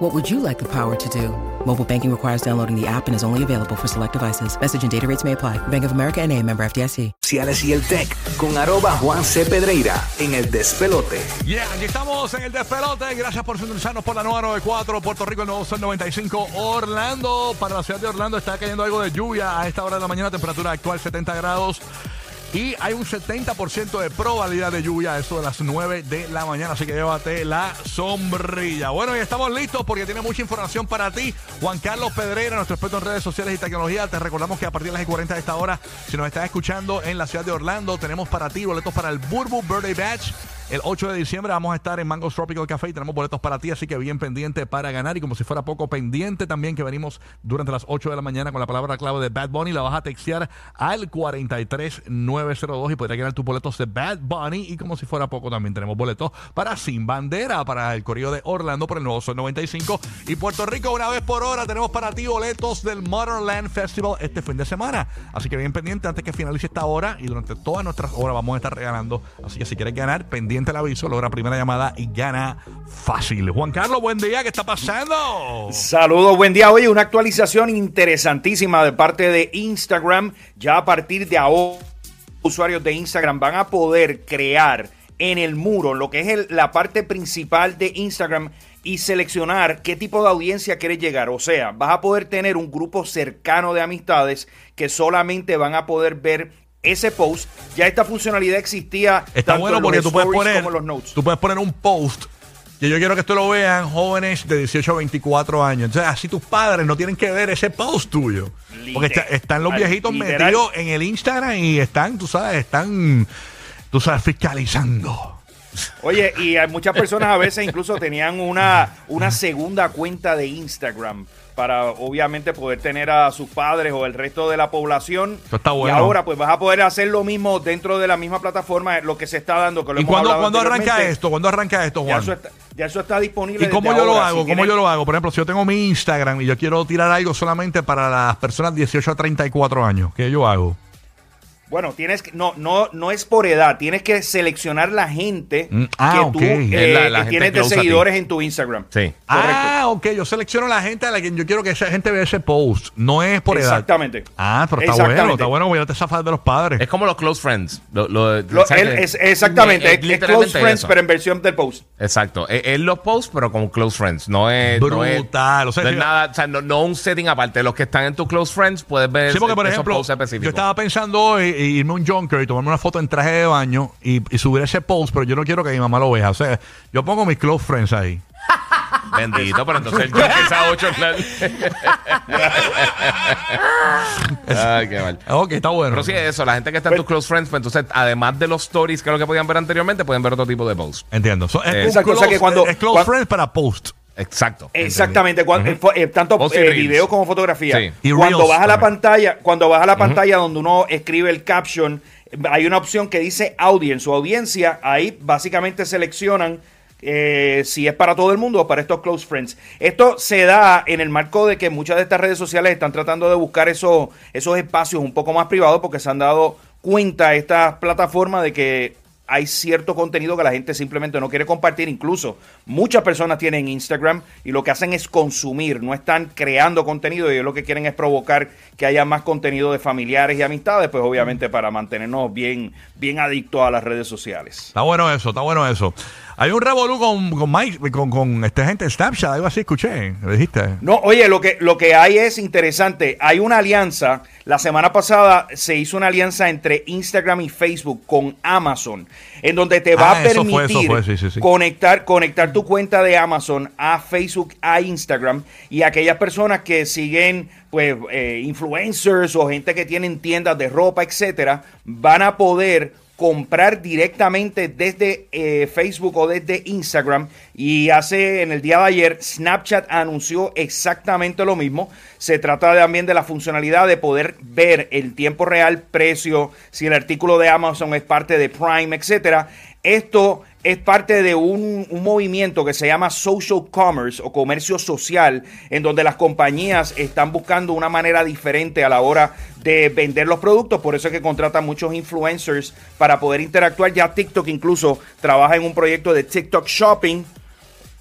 What would you like the power to do? Mobile banking requires downloading the app and is only available for select devices. Message and data rates may apply. Bank of America and a member FDIC. Ciales y el Tech con arroba Juan C. Pedreira en el despelote. Yeah, aquí estamos en el despelote. Gracias por sintonizarnos por la nueva 94, Puerto Rico, el nuevo Sol 95, Orlando. Para la ciudad de Orlando está cayendo algo de lluvia a esta hora de la mañana, temperatura actual 70 grados. Y hay un 70% de probabilidad de lluvia, eso de las 9 de la mañana. Así que llévate la sombrilla. Bueno, y estamos listos porque tiene mucha información para ti. Juan Carlos Pedreira, nuestro experto en redes sociales y tecnología. Te recordamos que a partir de las 40 de esta hora, si nos estás escuchando en la ciudad de Orlando, tenemos para ti boletos para el Burbu Birthday Batch. El 8 de diciembre vamos a estar en Mango Tropical Café y tenemos boletos para ti, así que bien pendiente para ganar. Y como si fuera poco pendiente también que venimos durante las 8 de la mañana con la palabra clave de Bad Bunny. La vas a textear al 43902 y podrás ganar tus boletos de Bad Bunny. Y como si fuera poco también tenemos boletos para Sin Bandera, para el Correo de Orlando por el nuevo Sol 95. Y Puerto Rico, una vez por hora, tenemos para ti boletos del Motherland Festival este fin de semana. Así que bien pendiente antes que finalice esta hora y durante todas nuestras horas vamos a estar regalando. Así que si quieres ganar, pendiente el aviso, logra primera llamada y gana fácil. Juan Carlos, buen día, ¿qué está pasando? Saludos, buen día. Oye, una actualización interesantísima de parte de Instagram. Ya a partir de ahora, usuarios de Instagram van a poder crear en el muro, lo que es la parte principal de Instagram, y seleccionar qué tipo de audiencia quieres llegar. O sea, vas a poder tener un grupo cercano de amistades que solamente van a poder ver ese post. Ya esta funcionalidad existía Está bueno porque tú puedes poner como los notes. tú puedes poner un post que yo quiero que esto lo vean jóvenes de 18 a 24 años. Entonces, así tus padres no tienen que ver ese post tuyo. Porque está- están los viejitos literal. metidos en el Instagram y están, tú sabes, están, tú sabes, fiscalizando. Oye, y hay muchas personas a veces incluso tenían una, una segunda cuenta de Instagram para obviamente poder tener a sus padres o el resto de la población. Eso está bueno. Y ahora pues vas a poder hacer lo mismo dentro de la misma plataforma, lo que se está dando. Que lo ¿Y hemos cuándo, cuándo arranca esto? ¿Cuándo arranca esto, Ya Juan? eso, está, ya eso está disponible. ¿Y cómo yo lo hago? Si ¿Cómo yo lo hago? Por ejemplo, si yo tengo mi Instagram y yo quiero tirar algo solamente para las personas 18 a 34 años, ¿qué yo hago? Bueno, tienes que, no, no, no es por edad, tienes que seleccionar la gente Mm, ah, que tú eh, Es la- la que gente tienes de a seguidores en tu Instagram. Sí. Ah, ok. Yo selecciono a la gente a la que yo quiero que esa gente vea ese post. No es por edad. Exactamente. Ah, pero está Exactamente. bueno. Está bueno porque no te zafas de los padres. Es como los close friends. Lo- lo- Lo- ¿sabes él es, exactamente, Es es, es literalmente close friends, eso. pero en versión del post. Exacto. Es, es los posts, pero como close friends. No es. No es, Brutal. O sea, no es si- nada. O sea, no, no un setting aparte. Los que están en tu close friends puedes ver Sí, porque por esos ejemplo, posts específicos. yo estaba pensando hoy eh, irme a un junker y tomarme una foto en traje de baño y, y subir ese post, pero yo no quiero que mi mamá lo vea. O sea, yo pongo mis close friends ahí. Bendito, pero entonces el Jack es a 8 Ay, qué mal. Ok, está bueno. Pero sí, eso, la gente que está en tus close friends, pues entonces, además de los stories, que es lo que podían ver anteriormente, pueden ver otro tipo de posts. Entiendo. So, es, sea close, que cuando- es close cuando- friends para post. Exacto. Exactamente, cuan- eh, eh, tanto eh, como fotografía. Sí. Y Cuando reels vas a la también. pantalla, cuando vas a la pantalla donde uno escribe el caption, hay una opción que dice audience o audiencia. Ahí básicamente seleccionan eh, si es para todo el mundo o para estos close friends. Esto se da en el marco de que muchas de estas redes sociales están tratando de buscar esos, esos espacios un poco más privados porque se han dado cuenta estas plataformas de que hay cierto contenido que la gente simplemente no quiere compartir. Incluso muchas personas tienen Instagram y lo que hacen es consumir, no están creando contenido y ellos lo que quieren es provocar que haya más contenido de familiares y amistades, pues obviamente para mantenernos bien, bien adictos a las redes sociales. Está bueno eso, está bueno eso. Hay un revolú con, con Mike, con, con esta gente de Snapchat, algo así, escuché. ¿Me dijiste? No, oye, lo que, lo que hay es interesante. Hay una alianza. La semana pasada se hizo una alianza entre Instagram y Facebook con Amazon, en donde te va Ah, a eso fue, permitir eso fue, sí, sí, sí. conectar, conectar tu cuenta de Amazon a Facebook, a Instagram y aquellas personas que siguen pues eh, influencers o gente que tienen tiendas de ropa, etcétera, van a poder comprar directamente desde eh, Facebook o desde Instagram Y hace, en el día de ayer, Snapchat anunció exactamente lo mismo. Se trata también de la funcionalidad de poder ver en tiempo real precio, si el artículo de Amazon es parte de Prime, etcétera. Esto es parte de un, movimiento que se llama social commerce o comercio social, en donde las compañías están buscando una manera diferente a la hora de vender los productos. Por eso es que contratan muchos influencers para poder interactuar. Ya TikTok incluso trabaja en un proyecto de TikTok Shopping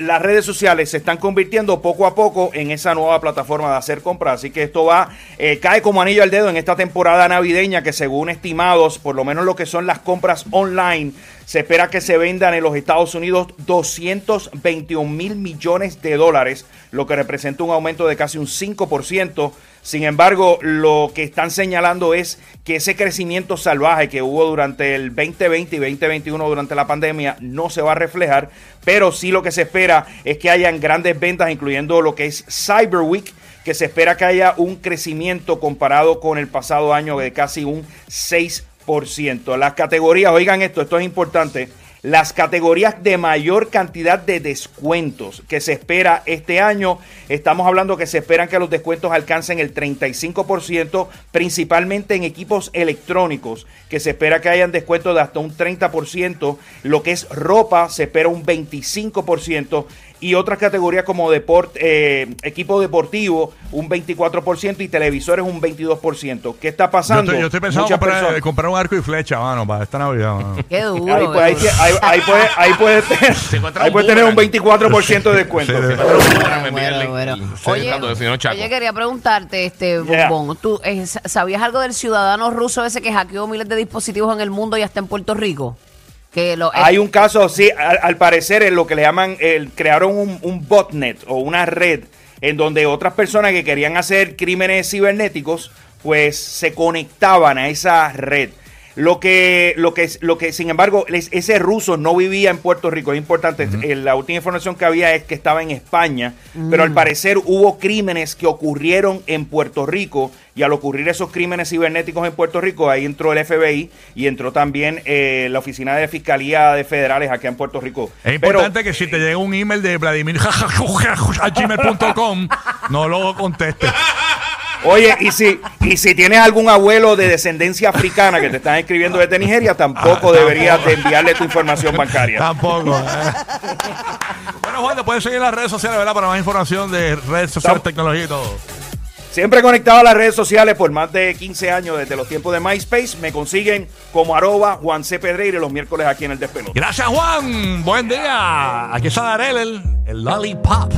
las redes sociales se están convirtiendo poco a poco en esa nueva plataforma de hacer compras. Así que esto va, eh, cae como anillo al dedo en esta temporada navideña que según estimados, por lo menos lo que son las compras online, se espera que se vendan en los Estados Unidos 221 mil millones de dólares, lo que representa un aumento de casi un 5%. Sin embargo, lo que están señalando es que ese crecimiento salvaje que hubo durante el 2020 y 2021 durante la pandemia no se va a reflejar, pero sí lo que se espera es que hayan grandes ventas, incluyendo lo que es Cyber Week, que se espera que haya un crecimiento comparado con el pasado año de casi un 6%. Las categorías, oigan esto, esto es importante las categorías de mayor cantidad de descuentos que se espera este año. Estamos hablando que se esperan que los descuentos alcancen el 35%, principalmente en equipos electrónicos, que se espera que hayan descuentos de hasta un 30%. Lo que es ropa se espera un 25% y otras categorías como deport, eh, equipo deportivo un 24% y televisores un 22%. ¿Qué está pasando? Yo estoy, pensando comprar, eh, comprar, un arco y flecha, mano, para esta Navidad. Qué duro. Ahí, puede, ahí, ahí, puede, ahí puede, ahí puede tener un 24% de descuento. Oye, quería preguntarte, este Bombón, ¿tú eh, sabías algo del ciudadano ruso ese que hackeó miles de dispositivos en el mundo y hasta en Puerto Rico? Hay un caso, sí, al, parecer en lo que le llaman, el, crearon un, un, botnet o una red en donde otras personas que querían hacer crímenes cibernéticos, pues se conectaban a esa red. Lo que, lo que, lo que, sin embargo, ese ruso no vivía en Puerto Rico. Es importante. Eh, la última información que había es que estaba en España, pero al mm. parecer hubo crímenes que ocurrieron en Puerto Rico y al ocurrir esos crímenes cibernéticos en Puerto Rico, ahí entró el FBI y entró también eh, la Oficina de Fiscalía de Federales aquí en Puerto Rico. Es importante que si te llega un email de Vladimir gmail.com, no lo contestes. Oye, y si, y si tienes algún abuelo de descendencia africana que te están escribiendo desde Nigeria, tampoco ah, deberías de enviarle tu información bancaria. Tampoco. Eh. bueno, Juan, te puedes seguir en las redes sociales, ¿verdad? Para más información de redes sociales, tecnología y todo. Siempre conectado a las redes sociales por más de 15 años desde los tiempos de MySpace. Me consiguen como arroba Juan C. Pedreira los miércoles aquí en el Despelo. Gracias, Juan. Buen día. Aquí está Darel, el, el Lollipop.